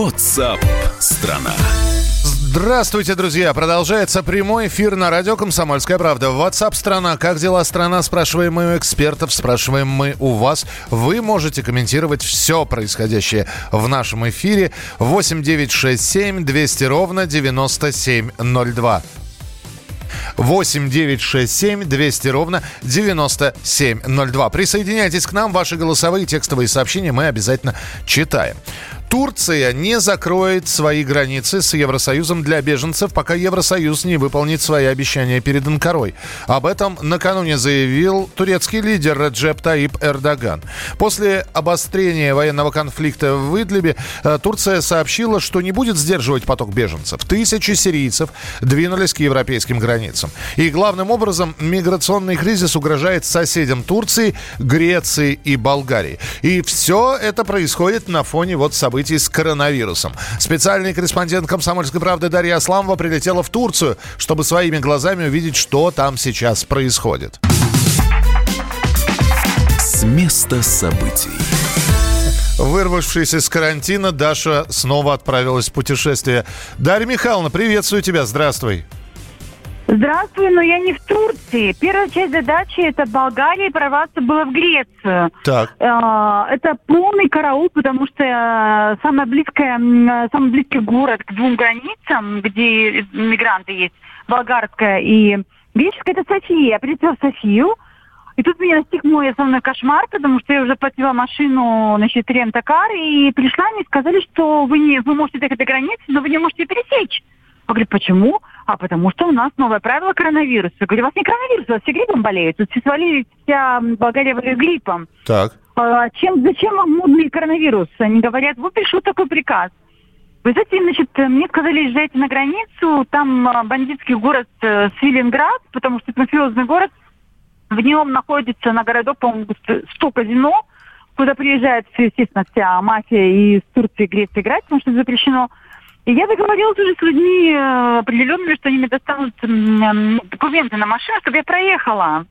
WhatsApp страна. Здравствуйте, друзья! Продолжается прямой эфир на радио «Комсомольская правда». WhatsApp страна. Как дела страна? Спрашиваем мы у экспертов, спрашиваем мы у вас. Вы можете комментировать все происходящее в нашем эфире. 8 9 6 7 200 ровно 9702. 8 9 6 7 200 ровно 9702. Присоединяйтесь к нам. Ваши голосовые текстовые сообщения мы обязательно читаем. Турция не закроет свои границы с Евросоюзом для беженцев, пока Евросоюз не выполнит свои обещания перед Анкарой. Об этом накануне заявил турецкий лидер Реджеп Таип Эрдоган. После обострения военного конфликта в Идлибе э, Турция сообщила, что не будет сдерживать поток беженцев. Тысячи сирийцев двинулись к европейским границам. И главным образом миграционный кризис угрожает соседям Турции, Греции и Болгарии. И все это происходит на фоне вот событий событий с коронавирусом. Специальный корреспондент «Комсомольской правды» Дарья Асламова прилетела в Турцию, чтобы своими глазами увидеть, что там сейчас происходит. С места событий. Вырвавшись из карантина, Даша снова отправилась в путешествие. Дарья Михайловна, приветствую тебя, здравствуй. Здравствуй, но я не в Турции. Первая часть задачи это Болгария, и прорваться было в Грецию. Так. Э, это полный караул, потому что э, самое близкое, э, самый близкий город к двум границам, где мигранты есть, болгарская и греческая, это София. Я прилетела в Софию, и тут меня настиг мой основной кошмар, потому что я уже платила машину, значит, рентакар, и пришла, мне сказали, что вы, не, вы можете доехать до границы, но вы не можете пересечь. Я говорю, почему? А потому что у нас новое правило коронавируса. Я говорю, у вас не коронавирус, у вас все гриппом болеют. Тут все свалились, вся Болгария болеет гриппом. Так. А, чем, зачем вам модный коронавирус? Они говорят, вот пришел такой приказ. Вы знаете, значит, мне сказали, езжайте на границу, там а, бандитский город э, Свиленград, потому что это мафиозный город, в нем находится на городок, по-моему, 100 казино, куда приезжает, естественно, вся мафия из Турции, Греции играть, потому что запрещено. И я договорилась уже с людьми э, определенными, что они мне достанут документы на машину, чтобы я проехала.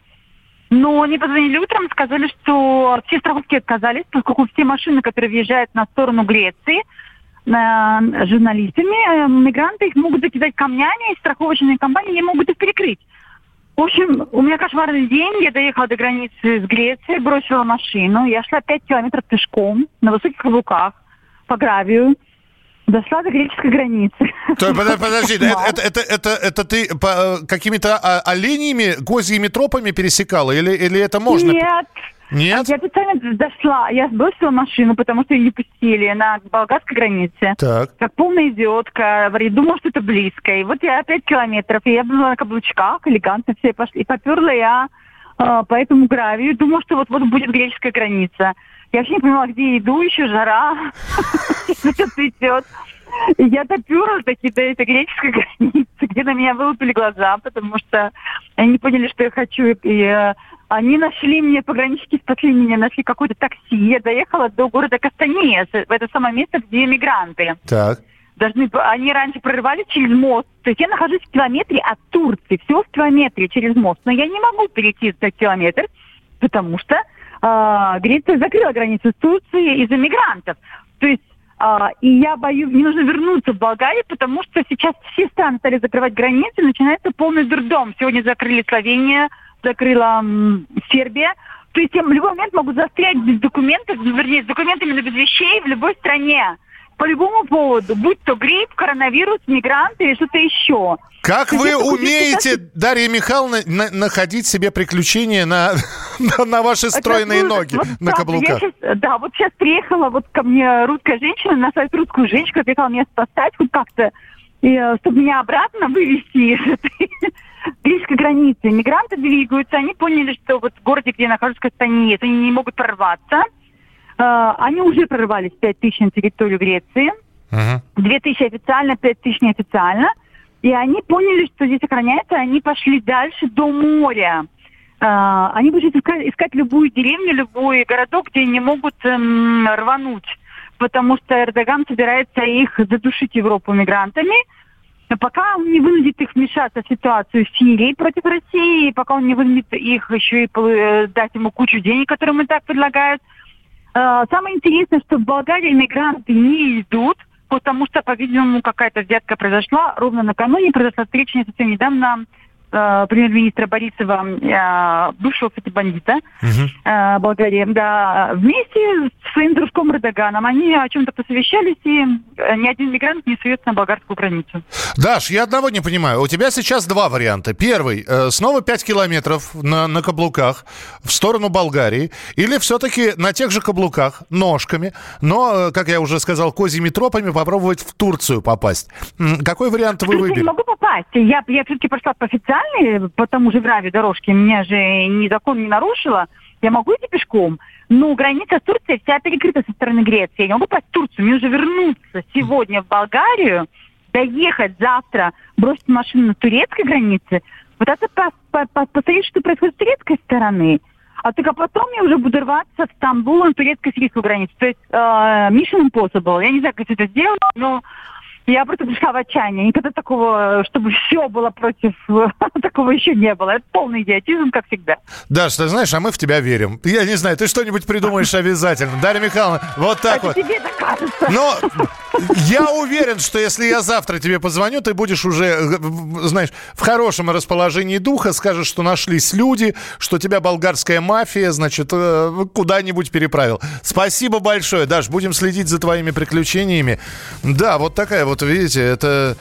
Но они позвонили утром, сказали, что все страховки отказались, поскольку все машины, которые въезжают на сторону Греции, э, журналистами, э, мигранты их могут закидать камнями, и страховочные компании не могут их перекрыть. В общем, у меня кошмарный день. Я доехала до границы с Грецией, бросила машину. Я шла 5 километров пешком на высоких каблуках по гравию. Дошла до греческой границы. То, подожди, это, это, это, это, это ты по, какими-то а, оленями, козьими тропами пересекала? Или, или это можно? Нет. Нет? Я специально дошла. Я сбросила машину, потому что ее не пустили на болгарской границе. Так. Как полная идиотка. Думала, что это близко. И вот я 5 километров. И я была на каблучках, элегантно все пошли. И поперла я э, по этому гравию. Думала, что вот-вот будет греческая граница. Я вообще не понимала, где иду, еще жара. Все цветет. Я доперлась таки до этой греческой границы, где на меня вылупили глаза, потому что они поняли, что я хочу. И э, они нашли мне, пограничники спасли меня, нашли какое-то такси. Я доехала до города Кастанея, это самое место, где мигранты. Так. Должны, они раньше прорывались через мост. То есть я нахожусь в километре от Турции, всего в километре через мост. Но я не могу перейти этот километр, потому что э, Греция закрыла границу с Турцией из-за мигрантов. То есть а, и я боюсь, мне нужно вернуться в Болгарию, потому что сейчас все страны стали закрывать границы, начинается полный дурдом. Сегодня закрыли Словения, закрыла м, Сербия. То есть я в любой момент могу застрять без документов, вернее, с документами, но без вещей в любой стране по любому поводу, будь то грипп, коронавирус, мигранты или что-то еще. Как вы умеете, Дарья Михайловна, на- находить себе приключения на, на, на ваши стройные Это, ноги вот, на каблуках? я щас- да, вот сейчас приехала вот ко мне русская женщина, назвать русскую женщину, приехала меня спасать хоть как-то, э, чтобы меня обратно вывести из этой близкой границы. Мигранты двигаются, они поняли, что вот в городе, где я нахожусь, в Кастании, они не могут прорваться. Э, Они уже прорвались 5 тысяч на территорию Греции. Мгм. 2 тысячи официально, 5 тысяч неофициально. И они поняли, что здесь охраняется, они пошли дальше до моря. А, Они будут искать, искать любую деревню, любой городок, где не могут эм, рвануть. Потому что Эрдоган собирается их задушить Европу мигрантами. Но пока он не вынудит их вмешаться в ситуацию в Сирии против России, пока он не вынудит их еще и э, дать ему кучу денег, которые ему так предлагают, Самое интересное, что в Болгарии мигранты не идут, потому что, по-видимому, какая-то взятка произошла. Ровно накануне произошла встреча совсем недавно э, премьер-министра Борисова, э, бывшего, кстати, бандита угу. э, Болгарии, да, вместе с своим дружком Эрдоганом. Они о чем-то посовещались, и э, ни один мигрант не суется на болгарскую границу. Даш, я одного не понимаю. У тебя сейчас два варианта. Первый, э, снова 5 километров на, на каблуках в сторону Болгарии, или все-таки на тех же каблуках, ножками, но, э, как я уже сказал, козьими тропами попробовать в Турцию попасть. Какой вариант вы выберете? Я не могу попасть. Я, я все-таки пошла по официальному специальные по тому же гравию дорожки, меня же ни закон не нарушила, я могу идти пешком, но граница с Турцией вся перекрыта со стороны Греции. Я не могу попасть в Турцию, мне уже вернуться сегодня в Болгарию, доехать завтра, бросить машину на турецкой границе, пытаться посмотреть, что происходит с турецкой стороны. А только потом я уже буду рваться в Стамбул на турецко-сирийскую границу. То есть э, Mission Impossible. Я не знаю, как это сделать, но я просто пришла в отчаяние. Никогда такого, чтобы все было против, такого еще не было. Это полный идиотизм, как всегда. Даш, ты знаешь, а мы в тебя верим. Я не знаю, ты что-нибудь придумаешь обязательно. Дарья Михайловна, вот так это вот. тебе докажется. Но я уверен, что если я завтра тебе позвоню, ты будешь уже, знаешь, в хорошем расположении духа, скажешь, что нашлись люди, что тебя болгарская мафия, значит, э, куда-нибудь переправил. Спасибо большое, Даш, будем следить за твоими приключениями. Да, вот такая вот видите, это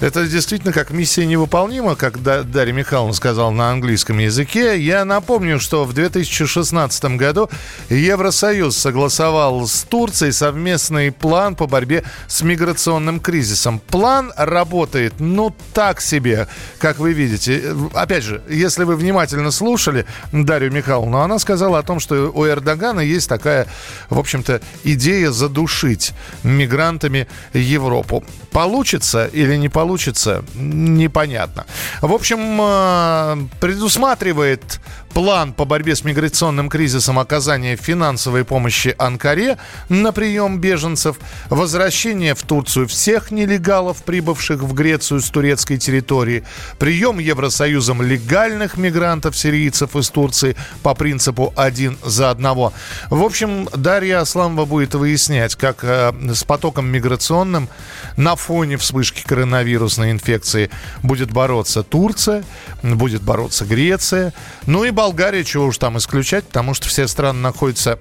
это действительно как миссия невыполнима, как Дарья Михайловна сказала на английском языке. Я напомню, что в 2016 году Евросоюз согласовал с Турцией совместный план по борьбе с миграционным кризисом. План работает, ну, так себе, как вы видите. Опять же, если вы внимательно слушали Дарью Михайловну, она сказала о том, что у Эрдогана есть такая, в общем-то, идея задушить мигрантами Европу. Получится или не получится? Получится, непонятно. В общем, э, предусматривает план по борьбе с миграционным кризисом оказания финансовой помощи Анкаре на прием беженцев, возвращение в Турцию всех нелегалов, прибывших в Грецию с турецкой территории, прием Евросоюзом легальных мигрантов-сирийцев из Турции по принципу один за одного. В общем, Дарья Асламова будет выяснять, как э, с потоком миграционным на фоне вспышки коронавирусной инфекции будет бороться Турция, будет бороться Греция, ну и Болгария, чего уж там исключать, потому что все страны находятся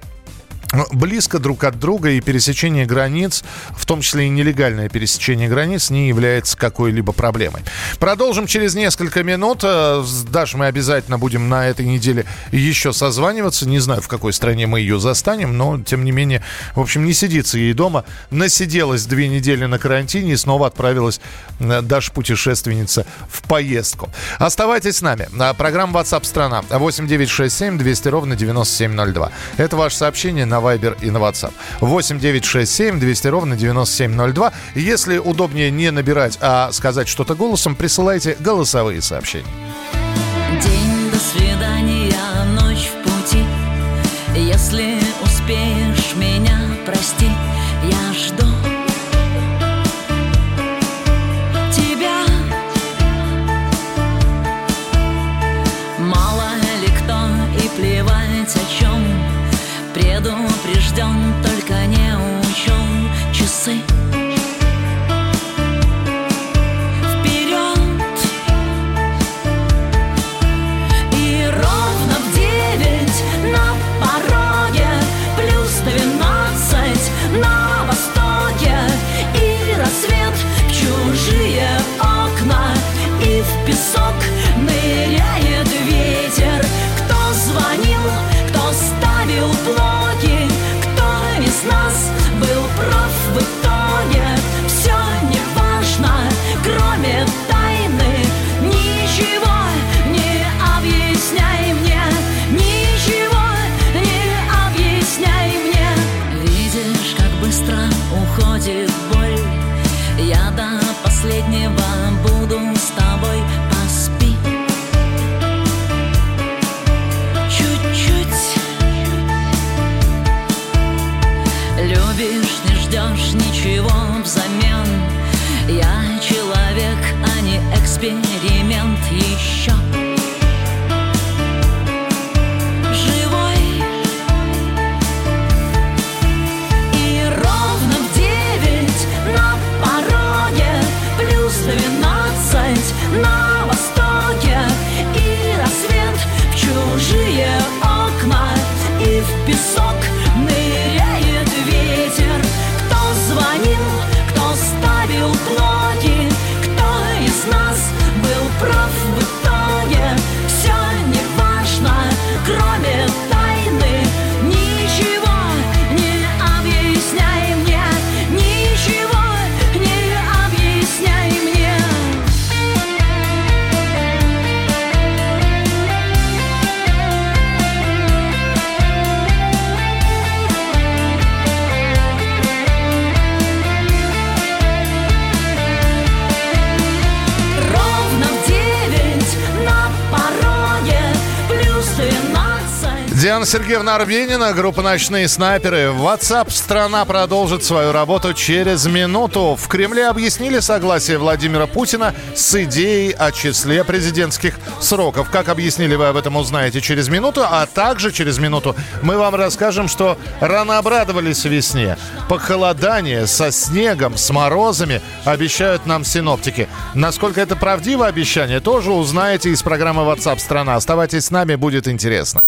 близко друг от друга, и пересечение границ, в том числе и нелегальное пересечение границ, не является какой-либо проблемой. Продолжим через несколько минут. Э, Дашей мы обязательно будем на этой неделе еще созваниваться. Не знаю, в какой стране мы ее застанем, но, тем не менее, в общем, не сидится ей дома. Насиделась две недели на карантине и снова отправилась э, Даша путешественница в поездку. Оставайтесь с нами. Программа WhatsApp страна 8967 200 ровно 9702. Это ваше сообщение на на Viber и на WhatsApp. 8 9 6 7 200 ровно 9702. Если удобнее не набирать, а сказать что-то голосом, присылайте голосовые сообщения. День до свидания, Диана Сергеевна Арбенина, группа «Ночные снайперы». WhatsApp страна продолжит свою работу через минуту. В Кремле объяснили согласие Владимира Путина с идеей о числе президентских сроков. Как объяснили, вы об этом узнаете через минуту. А также через минуту мы вам расскажем, что рано обрадовались весне. Похолодание со снегом, с морозами обещают нам синоптики. Насколько это правдиво обещание, тоже узнаете из программы WhatsApp страна. Оставайтесь с нами, будет интересно.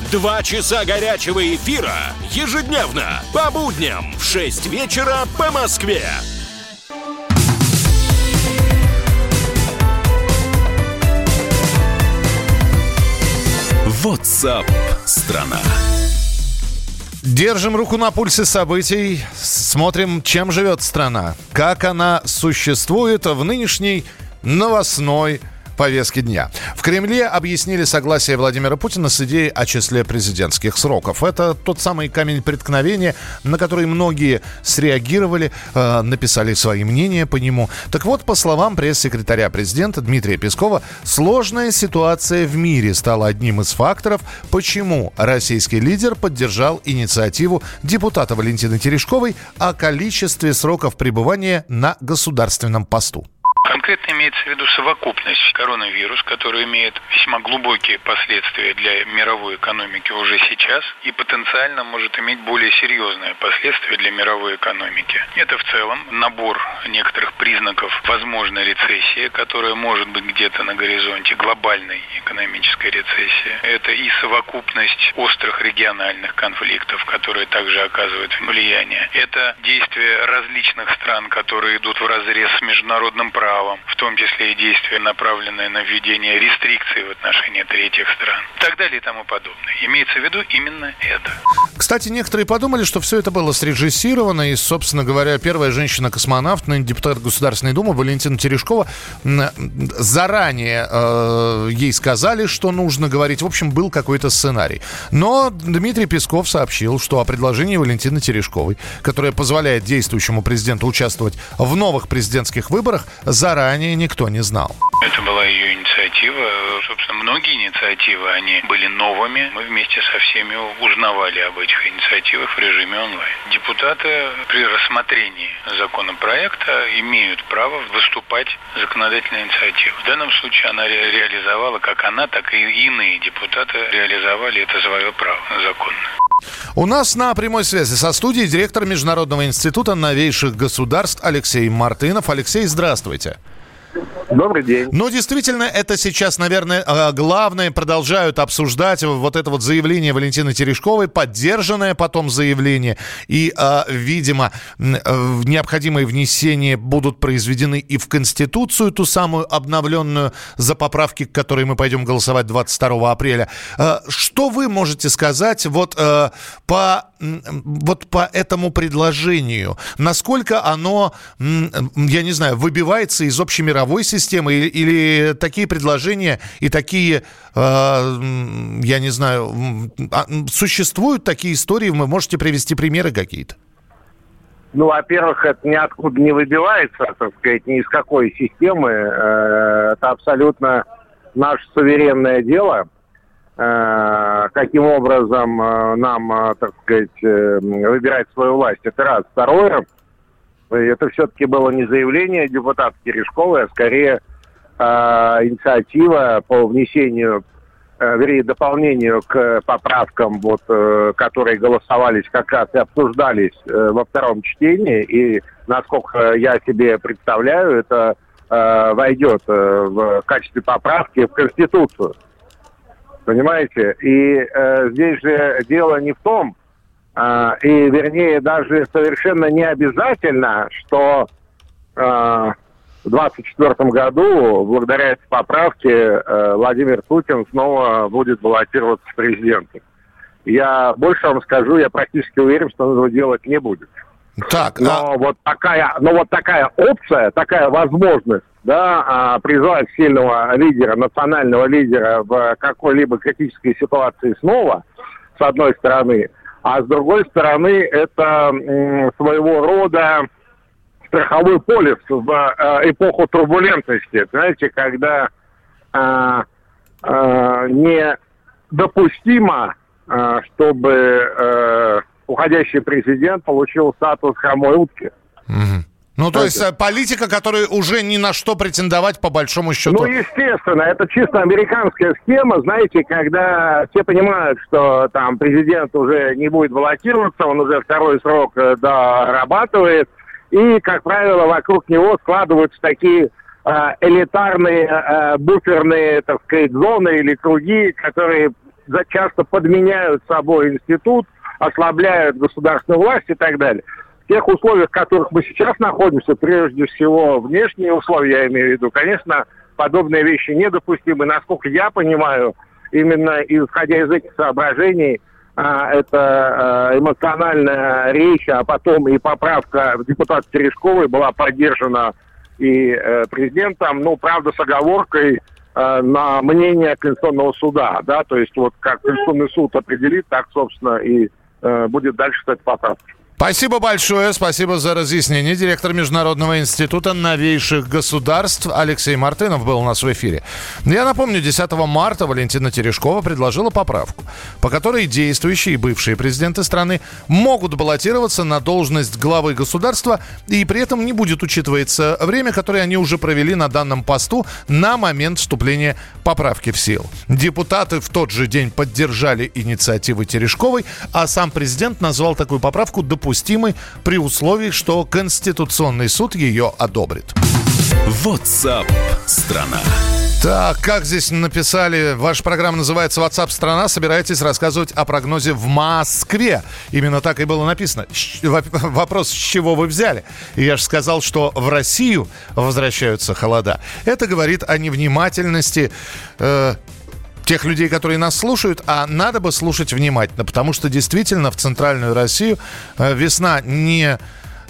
Два часа горячего эфира ежедневно по будням в 6 вечера по Москве. WhatsApp страна. Держим руку на пульсе событий, смотрим, чем живет страна, как она существует в нынешней новостной повестки дня. В Кремле объяснили согласие Владимира Путина с идеей о числе президентских сроков. Это тот самый камень преткновения, на который многие среагировали, э, написали свои мнения по нему. Так вот, по словам пресс-секретаря президента Дмитрия Пескова, сложная ситуация в мире стала одним из факторов, почему российский лидер поддержал инициативу депутата Валентины Терешковой о количестве сроков пребывания на государственном посту. Конкретно имеется в виду совокупность коронавирус, который имеет весьма глубокие последствия для мировой экономики уже сейчас и потенциально может иметь более серьезные последствия для мировой экономики. Это в целом набор некоторых признаков возможной рецессии, которая может быть где-то на горизонте глобальной экономической рецессии. Это и совокупность острых региональных конфликтов, которые также оказывают влияние. Это действия различных стран, которые идут в разрез с международным правом, правом, в том числе и действия, направленные на введение рестрикций в отношении третьих стран, и так далее и тому подобное. Имеется в виду именно это. Кстати, некоторые подумали, что все это было срежиссировано, и, собственно говоря, первая женщина-космонавт, ныне депутат Государственной Думы Валентина Терешкова, заранее э, ей сказали, что нужно говорить. В общем, был какой-то сценарий. Но Дмитрий Песков сообщил, что о предложении Валентины Терешковой, которое позволяет действующему президенту участвовать в новых президентских выборах, заранее никто не знал. Это была ее инициатива. Собственно, многие инициативы, они были новыми. Мы вместе со всеми узнавали об этих инициативах в режиме онлайн. Депутаты при рассмотрении законопроекта имеют право выступать законодательной инициативой. В данном случае она ре- реализовала, как она, так и иные депутаты реализовали это свое право законное. У нас на прямой связи со студией директор Международного института новейших государств Алексей Мартынов. Алексей, здравствуйте. Добрый день. Ну, действительно, это сейчас, наверное, э, главное. Продолжают обсуждать вот это вот заявление Валентины Терешковой, поддержанное потом заявление. И, э, видимо, э, необходимые внесения будут произведены и в Конституцию, ту самую обновленную, за поправки, к которой мы пойдем голосовать 22 апреля. Э, Что вы можете сказать вот э, по вот по этому предложению? Насколько оно, я не знаю, выбивается из общемировой системы или, или такие предложения и такие, э, я не знаю, а, существуют такие истории? Вы можете привести примеры какие-то? Ну, во-первых, это ниоткуда не выбивается, так сказать, ни из какой системы. Э, Это абсолютно наше суверенное дело. Э, Каким образом э, нам, так сказать, выбирать свою власть. Это раз. Второе, это все-таки было не заявление депутата Терешковой, а скорее э, инициатива по внесению э, вернее, дополнению к поправкам, вот, э, которые голосовались как раз и обсуждались э, во втором чтении. И, насколько я себе представляю, это э, войдет э, в качестве поправки в Конституцию. Понимаете? И э, здесь же дело не в том, и вернее даже совершенно не обязательно, что э, в 2024 году, благодаря этой поправке, э, Владимир Путин снова будет баллотироваться в президенты. Я больше вам скажу, я практически уверен, что он этого делать не будет. Так, Но а- вот такая, но вот такая опция, такая возможность, да, а, призвать сильного лидера, национального лидера в какой-либо критической ситуации снова, с одной стороны, а с другой стороны, это своего рода страховой полис в э, эпоху турбулентности, знаете, когда а, а, недопустимо, а, чтобы э, уходящий президент получил статус хромой утки. Мгм. Ну, то есть э, политика, которая уже ни на что претендовать по большому счету. Ну, естественно, это чисто американская схема, знаете, когда все понимают, что там президент уже не будет баллотироваться, он уже второй срок э, дорабатывает, и, как правило, вокруг него складываются такие э, элитарные э, буферные, так сказать, зоны или круги, которые часто подменяют собой институт, ослабляют государственную власть и так далее. Тех условиях, в которых мы сейчас находимся, прежде всего внешние условия, я имею в виду, конечно, подобные вещи недопустимы. Насколько я понимаю, именно исходя из этих соображений, а, это а, эмоциональная речь, а потом и поправка депутата Терешковой была поддержана и э, президентом, ну, правда, с оговоркой э, на мнение Конституционного суда, да, то есть вот как Конституционный суд определит, так, собственно, и э, будет дальше стать поправка. Спасибо большое, спасибо за разъяснение. Директор Международного института новейших государств Алексей Мартынов был у нас в эфире. Я напомню, 10 марта Валентина Терешкова предложила поправку, по которой действующие и бывшие президенты страны могут баллотироваться на должность главы государства, и при этом не будет учитываться время, которое они уже провели на данном посту на момент вступления поправки в силу. Депутаты в тот же день поддержали инициативы Терешковой, а сам президент назвал такую поправку допустимой при условии, что Конституционный суд ее одобрит. WhatsApp страна. Так, как здесь написали, ваша программа называется WhatsApp страна. Собираетесь рассказывать о прогнозе в Москве. Именно так и было написано. Вопрос, с чего вы взяли? Я же сказал, что в Россию возвращаются холода. Это говорит о невнимательности э, тех людей, которые нас слушают, а надо бы слушать внимательно, потому что действительно в центральную Россию э, весна не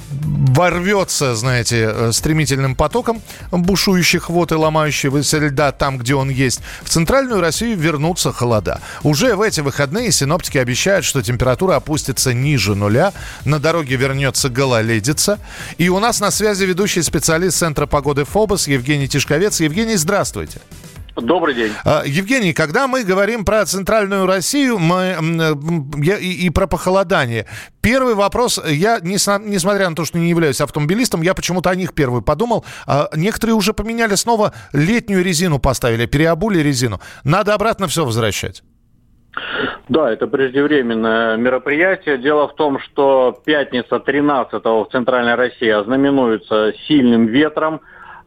ворвется, знаете, э, стремительным потоком бушующих вод и ломающегося льда там, где он есть. В центральную Россию вернутся холода. Уже в эти выходные синоптики обещают, что температура опустится ниже нуля, на дороге вернется гололедица. И у нас на связи ведущий специалист Центра погоды ФОБОС Евгений Тишковец. Евгений, здравствуйте. Добрый день. А, Евгений, когда мы говорим про центральную Россию мы, м, я- и, и про похолодание, первый вопрос, я, несмотря на то, что не являюсь автомобилистом, я почему-то о них первый подумал. А, Некоторые уже поменяли снова летнюю резину поставили, переобули резину. Надо обратно все возвращать. Да, это преждевременное мероприятие. Дело в том, что пятница 13 в Центральной России ознаменуется сильным ветром.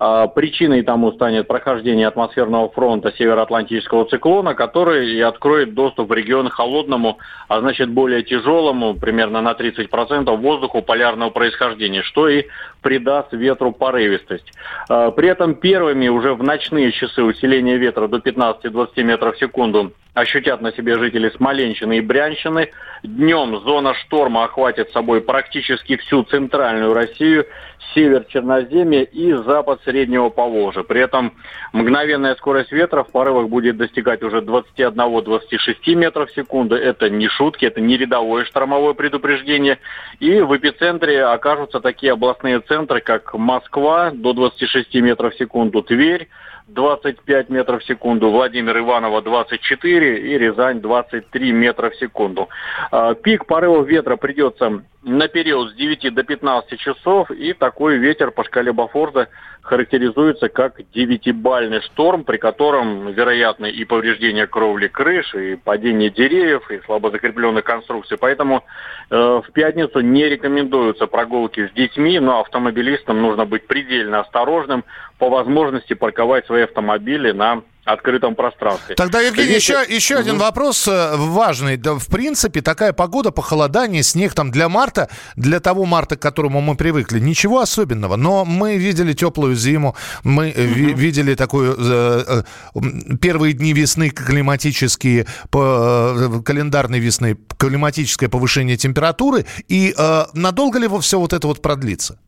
А, Причиной тому станет прохождение атмосферного фронта североатлантического циклона, который и откроет доступ в регион холодному, а значит более тяжелому, примерно на 30% воздуху полярного происхождения, что и придаст ветру порывистость. А, При этом первыми уже в ночные часы усиления ветра до 15-20 метров в секунду ощутят на себе жители Смоленщины и Брянщины. Днем зона шторма охватит собой практически всю центральную Россию, север Черноземья и запад Среднего Поволжья. При этом мгновенная скорость ветра в порывах будет достигать уже 21-26 метров в секунду. Это не шутки, это не рядовое штормовое предупреждение. И в эпицентре окажутся такие областные центры, как Москва до 26 метров в секунду, Тверь, 25 метров в секунду, Владимир Иваново 24 и Рязань 23 метра в секунду. А, Пик порывов ветра придется на период с 9 до 15 часов, и такой ветер по шкале Бафорда характеризуется как девятибальный шторм, при котором вероятны и повреждения кровли крыш, и падение деревьев, и слабо закрепленных конструкций. Поэтому э, в пятницу не рекомендуются прогулки с детьми, но автомобилистам нужно быть предельно осторожным, по возможности парковать свои автомобили на открытом пространстве. Тогда, Евгений, Здесь- еще, еще один вопрос э, важный. Да, в принципе, такая погода, похолодание, снег там для марта, для того марта, к которому мы привыкли, ничего особенного. Но мы видели теплую зиму, мы ви- видели такую э, э, первые дни весны климатические, по, э, календарной весны, климатическое повышение температуры. И э, надолго ли все вот это вот продлится?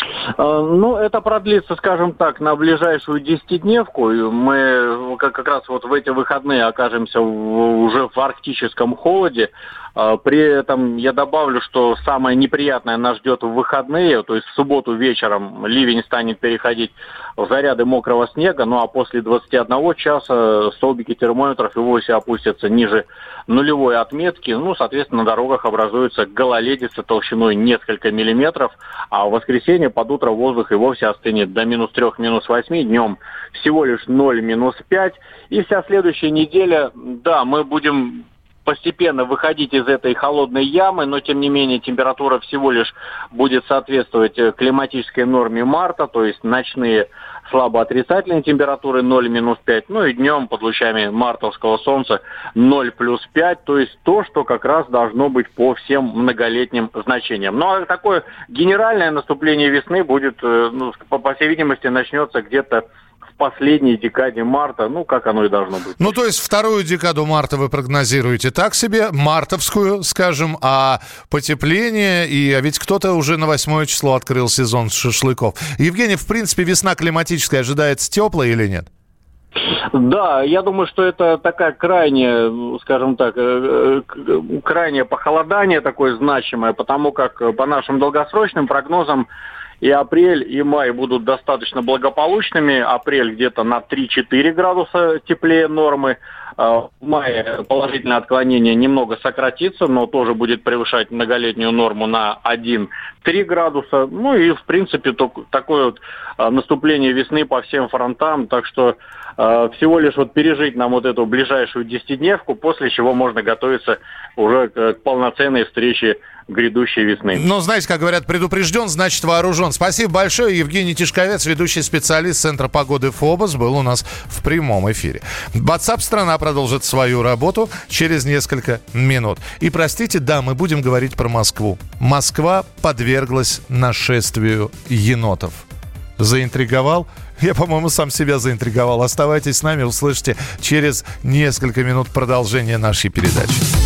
Э, Ну, это продлится, скажем так, на ближайшую десятидневку. Мы как, раз вот в эти выходные окажемся уже в арктическом холоде. А, При этом я добавлю, что самое неприятное нас ждет в выходные, то есть в субботу вечером ливень станет переходить в заряды мокрого снега, ну а после 21 часа столбики термометров и вовсе опустятся ниже нулевой отметки. Ну, соответственно, на дорогах образуется гололедица толщиной несколько миллиметров, а в воскресенье под утро воздух и вовсе остынет до минус 3, минус 8, днем всего лишь 0, минус 5. И вся следующая неделя, да, мы будем постепенно выходить из этой холодной ямы, но тем не менее температура всего лишь будет соответствовать э, климатической норме марта, то есть ночные слабо отрицательные температуры 0 минус 5, ну и днем под лучами мартовского солнца 0 плюс 5, то есть то, что как раз должно быть по всем многолетним значениям. Ну а такое генеральное наступление весны будет, э, ну, по всей видимости, начнется где-то в последней декаде марта, ну как оно и должно быть. Ну, то есть вторую декаду марта вы прогнозируете так себе, мартовскую, скажем, а потепление, и а ведь кто-то уже на 8 число открыл сезон шашлыков. Евгений, в принципе, весна климатическая ожидается теплая или нет? Да, я думаю, что это такая крайняя, скажем так, э, э, крайнее похолодание такое значимое, потому как э, по нашим долгосрочным прогнозам и апрель, и май будут достаточно благополучными. Апрель где-то на 3-4 градуса теплее нормы. А В мае положительное отклонение немного сократится, но тоже будет превышать многолетнюю норму на 1-3 градуса. Ну и, в принципе, такое вот а, наступление весны по всем фронтам. Так что а, всего лишь вот пережить нам вот эту ближайшую десятидневку, после чего можно готовиться уже к полноценной встрече грядущей весны. Ну, знаете, как говорят, предупрежден, значит вооружен. Спасибо большое. Евгений Тишковец, ведущий специалист Центра погоды ФОБОС, был у нас в прямом эфире. WhatsApp страна продолжит свою работу через несколько минут. И простите, да, мы будем говорить про Москву. Москва подверглась нашествию енотов. Заинтриговал? Я, по-моему, сам себя заинтриговал. Оставайтесь с нами, услышите через несколько минут продолжение нашей передачи.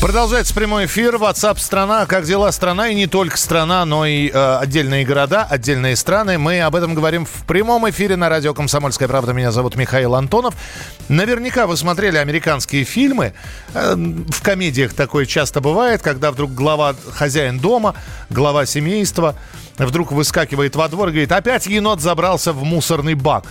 Продолжается прямой эфир. WhatsApp страна. Как дела страна? И не только страна, но и э, отдельные города, отдельные страны. Мы об этом говорим в прямом эфире на радио «Комсомольская правда». Меня зовут Михаил Антонов. Наверняка вы смотрели американские фильмы. Э, в комедиях такое часто бывает, когда вдруг глава, хозяин дома, глава семейства вдруг выскакивает во двор и говорит, опять енот забрался в мусорный бак.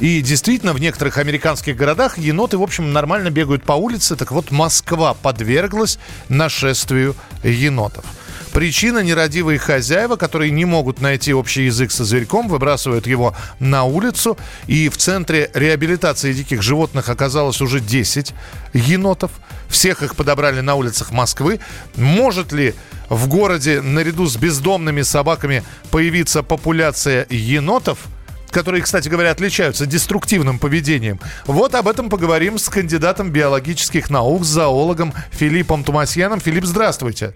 И действительно, в некоторых американских городах еноты, в общем, нормально бегают по улице. Так вот, Москва подверглась нашествию енотов. Причина нерадивые хозяева, которые не могут найти общий язык со зверьком, выбрасывают его на улицу. И в центре реабилитации диких животных оказалось уже 10 енотов. Всех их подобрали на улицах Москвы. Может ли в городе наряду с бездомными собаками появиться популяция енотов – которые, кстати говоря, отличаются деструктивным поведением. Вот об этом поговорим с кандидатом биологических наук, зоологом Филиппом Тумасьяном. Филипп, здравствуйте.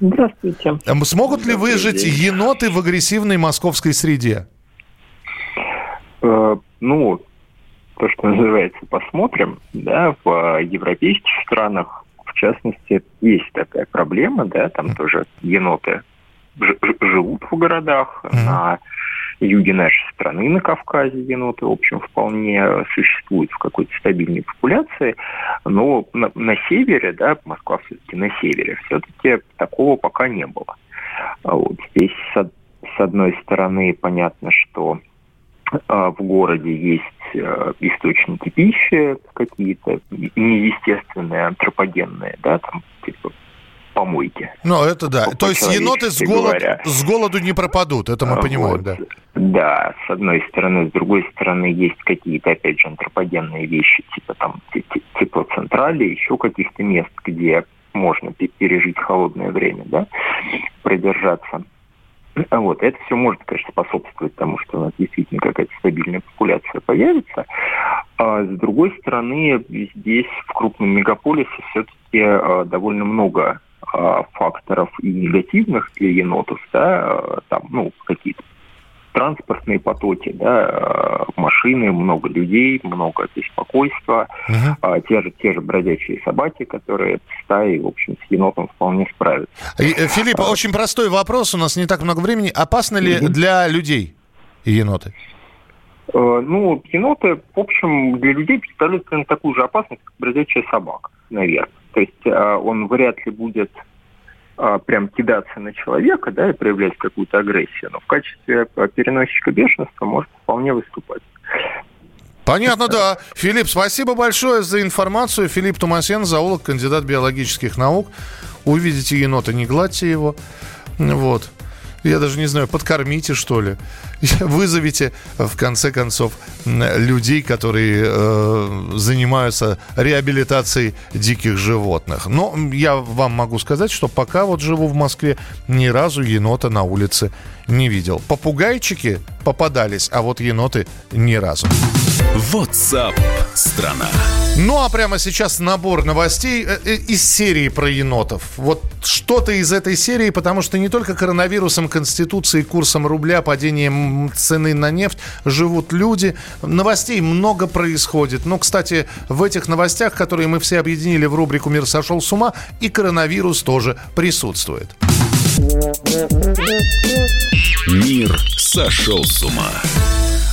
Здравствуйте. Эм, Смогут ли выжить еноты в агрессивной московской среде? Э, ну, то, что называется, посмотрим, да, в европейских странах, в частности, есть такая проблема, да, там тоже еноты живут в городах, на юге нашей страны, на Кавказе еноты, в общем, вполне существуют в какой-то стабильной популяции, но на, на севере, да, Москва все-таки на севере, все-таки такого пока не было. А Вот здесь, с, с одной стороны, понятно, что а, в городе есть э, источники пищи какие-то неестественные, антропогенные, да, там типа помойки. Ну, это да. То есть еноты с, голод, говоря. с голоду не пропадут, это мы понимаем, Вот. да. Да, с одной стороны. С другой стороны, есть какие-то, опять же, антропогенные вещи, типа там те- те- теплоцентрали, еще каких-то мест, где можно пе- пережить холодное время, да, продержаться. А Вот, это все может, конечно, способствовать тому, что у нас действительно какая-то стабильная популяция появится. А с другой стороны, здесь, в крупном мегаполисе, все-таки довольно много а, факторов и негативных для енотов, да, а, там, ну, какие-то транспортные потоки, да, а, машины, много людей, много беспокойства, а, те, же, те же бродячие собаки, которые в стае, в общем, с енотом вполне справятся. Э, Филипп, очень простой вопрос, у нас не так много времени. Опасны ли для людей еноты? Э, Ну, еноты, в общем, для людей представляют примерно такую же опасность, как бродячая собака, наверное. То есть э, он вряд ли будет э, прям кидаться на человека, да, и проявлять какую-то агрессию, но в качестве э, переносчика бешенства может вполне выступать. Понятно, да. Филипп, спасибо большое за информацию. Филипп Тумасен, зоолог, кандидат биологических наук. Увидите енота, не гладьте его. Вот. Я даже не знаю, подкормите, что ли. Вызовите, в конце концов, людей, которые э, занимаются реабилитацией диких животных. Но я вам могу сказать, что пока вот живу в Москве, ни разу енота на улице не видел. Попугайчики попадались, а вот еноты ни разу. WhatsApp страна. Ну а прямо сейчас набор новостей э, э, из серии про енотов. Вот что-то из этой серии, потому что не только коронавирусом, конституцией, курсом рубля, падением цены на нефть живут люди. Новостей много происходит. Ну, кстати, в этих новостях, которые мы все объединили в рубрику «Мир сошел с ума», и коронавирус тоже присутствует. Мир сошел с ума.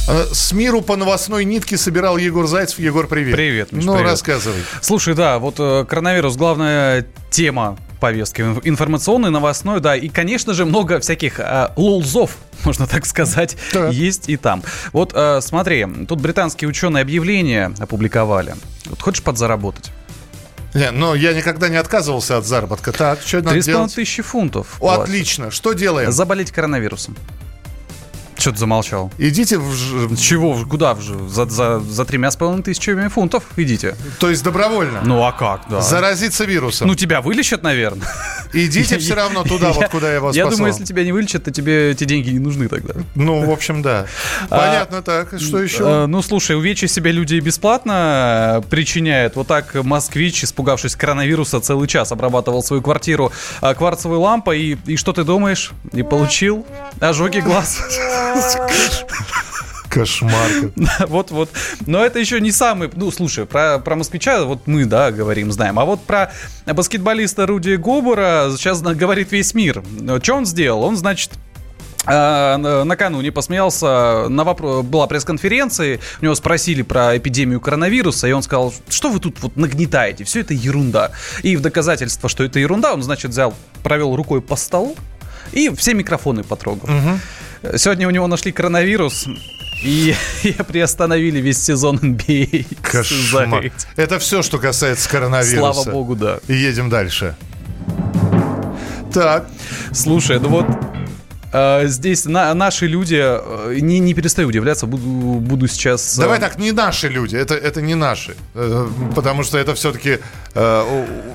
Э, С миру по новостной нитке собирал Егор Зайцев. Егор, привет. Привет, Миш, Ну, привет. рассказывай. Слушай, да, вот э, коронавирус главная тема повестки инф- информационной, новостной, да, и, конечно же, много всяких э, лолзов, можно так сказать, есть и там. Вот э, смотри, тут британские ученые объявления опубликовали. Вот хочешь подзаработать? Не, но я никогда не отказывался от заработка. Так, что надо делать? тысячи фунтов. О, отлично. Что делаем? Заболеть коронавирусом. Что ты замолчал? Идите в... ж- Чего? В- Куда? В ж- За, за, за тремя с половиной тысячами фунтов идите. То есть добровольно? Ну а как, да. Заразиться вирусом. Ну тебя вылечат, наверное. Идите все равно туда, вот куда я вас Я думаю, если тебя не вылечат, то тебе эти деньги не нужны тогда. Ну, в общем, да. Понятно, так. Что еще? Э, Ну, слушай, увечья себе люди бесплатно э, причиняет. Вот так москвич, испугавшись коронавируса, целый час обрабатывал свою квартиру э, кварцевой лампой. И, и что ты думаешь? И получил ожоги глаз. Кошмар. Вот-вот. Но это еще не самый... Ну, слушай, про, про москвича вот мы, да, говорим, знаем. А вот про баскетболиста Руди Гобура сейчас говорит весь мир. Что он сделал? Он, значит, на- накануне посмеялся, на вопро- была пресс-конференция, у него спросили про эпидемию коронавируса, и он сказал, что вы тут вот нагнетаете, все это ерунда. И в доказательство, что это ерунда, он, значит, взял, провел рукой по столу и все микрофоны потрогал. Сегодня у него нашли коронавирус, и, и приостановили весь сезон NBA. Кошмар. Это все, что касается коронавируса. Слава богу, да. И едем дальше. Так. Слушай, ну вот здесь на- наши люди, э, не, не перестаю удивляться, буду, буду сейчас... э, Давай так, не наши люди, это, это не наши. Э, Потому что это все-таки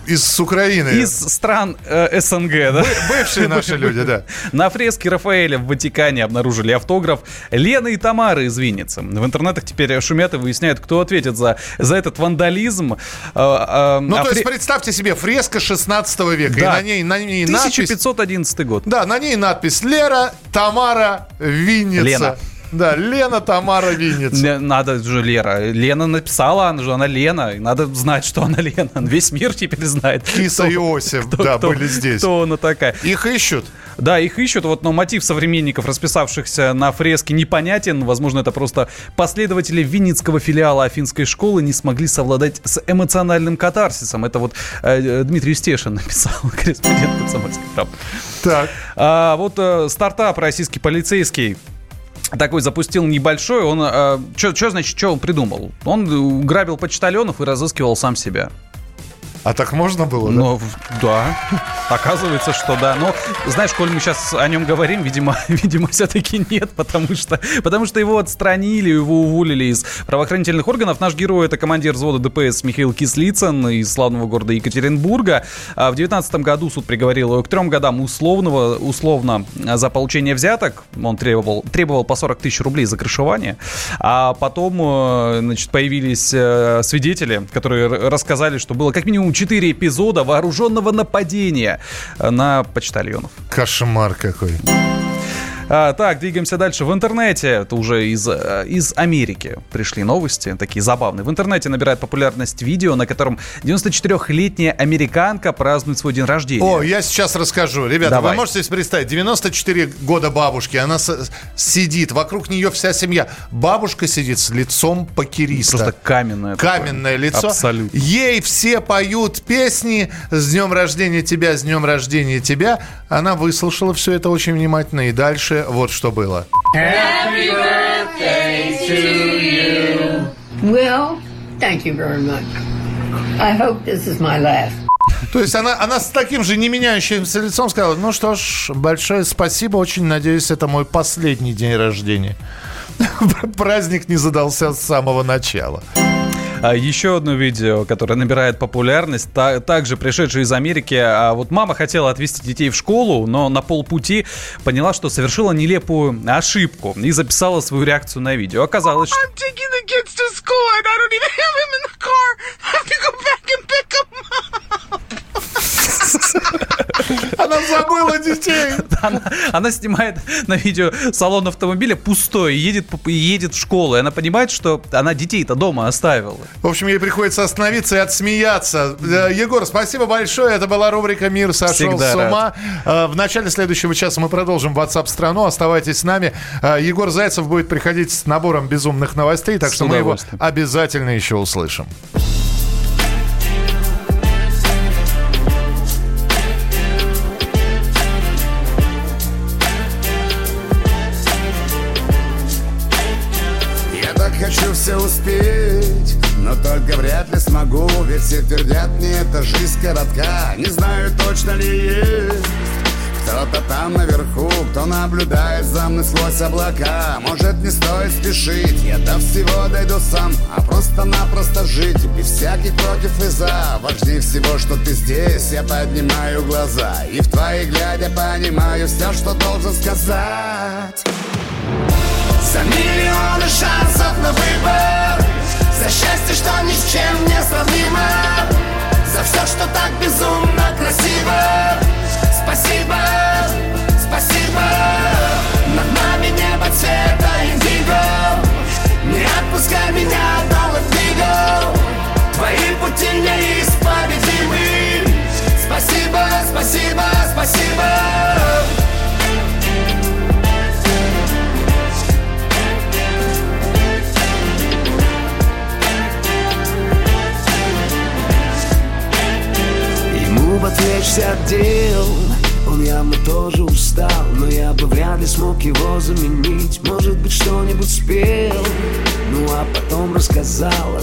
из с Украины. Из стран э, СНГ, да? Бы- бывшие наши люди, да. На фреске Рафаэля в Ватикане обнаружили автограф Лены и Тамары из Винницы. В интернетах теперь шумят и выясняют, кто ответит за, за этот вандализм. Э, э, Ну, а то есть, фре- представьте себе, фреска 16 века. И Да. на ней, на ней надпись... 1511 год. Да, на ней надпись Лера, Тамара, Винница. Лена. Да, Лена, Тамара, Винница. Надо же, Лера. Лена написала, она же она Лена. Надо знать, что она Лена. Весь мир теперь знает. Киса и Иосиф, да, кто- были здесь. Кто она такая. Их ищут. Да, их ищут, вот, но мотив современников, расписавшихся на фреске, непонятен. Возможно, это просто последователи Винницкого филиала Афинской школы не смогли совладать с эмоциональным катарсисом. Это вот э, Дмитрий Стешин написал, корреспондент комсомольской правды. Так. А, вот э, стартап российский полицейский такой запустил небольшой. Он что значит, что он придумал? Он грабил почтальонов и разыскивал сам себя. А так можно было, да? Ну, да. Оказывается, что да. Но, знаешь, коль мы сейчас о нем говорим, видимо, видимо все-таки нет, потому что, потому что его отстранили, его уволили из правоохранительных органов. Наш герой — это командир взвода ДПС Михаил Кислицын из славного города Екатеринбурга. А в 2019 году суд приговорил его к трем годам условного, условно за получение взяток. Он требовал, требовал по 40 тысяч рублей за крышевание. А потом, э, значит, появились э, свидетели, которые рассказали, что было как минимум 4 эпизода вооруженного нападения на почтальонов. Кошмар какой. А, так, двигаемся дальше. В интернете, это уже из, э, из Америки пришли новости, такие забавные. В интернете набирает популярность видео, на котором 94-летняя американка празднует свой день рождения. О, я сейчас расскажу. Ребята, Давай. вы можете себе представить, 94 года бабушки, она с- сидит, вокруг нее вся семья. Бабушка сидит с лицом покериста. Просто каменное. такое. Каменное лицо. Абсолютно. Ей все поют песни «С днем рождения тебя, с днем рождения тебя». Она выслушала все это очень внимательно. И дальше вот что было. Well, thank you very much. I hope this is my last. То есть она, она с таким же не меняющимся лицом сказала, ну что ж, большое спасибо, очень надеюсь, это мой последний день рождения. Праздник не задался с самого начала. А еще одно видео, которое набирает популярность, та- также пришедшее из Америки. А вот мама хотела отвезти детей в школу, но на полпути поняла, что совершила нелепую ошибку и записала свою реакцию на видео. Оказалось, что... Она забыла детей. Она, она снимает на видео салон автомобиля пустой едет, едет в школу. И она понимает, что она детей-то дома оставила. В общем, ей приходится остановиться и отсмеяться. Э, Егор, спасибо большое. Это была рубрика «Мир сошел Всегда с ума». Э, В начале следующего часа мы продолжим WhatsApp страну. Оставайтесь с нами. Э, Егор Зайцев будет приходить с набором безумных новостей, так С что мы его обязательно еще услышим. Только вряд ли смогу Ведь все твердят мне, это жизнь коротка Не знаю, точно ли есть кто-то там наверху, кто наблюдает за мной сквозь облака. Может не стоит спешить, я до всего дойду сам А просто-напросто жить, без всяких против и за. Важнее всего, что ты здесь, я поднимаю глаза И в твои глядя понимаю все, что должен сказать. За миллионы шансов на выбор За счастье, что ни с чем не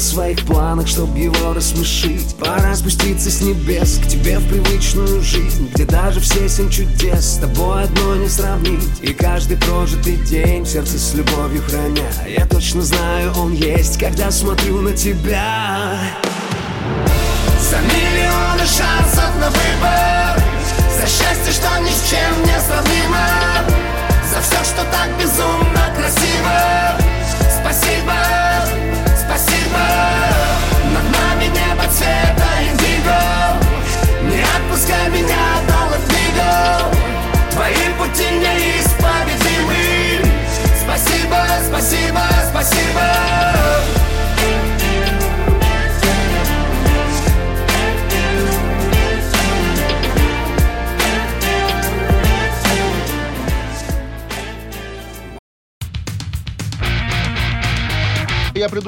своих планах Чтоб его рассмешить. Пора спуститься с небес К тебе в привычную жизнь Где даже все семь чудес С тобой одно не сравнить. И каждый прожитый день сердце с любовью храня. Я точно знаю, он есть Когда смотрю на тебя. За миллионы шансов на выбор За счастье, что ни с чем не сравнимо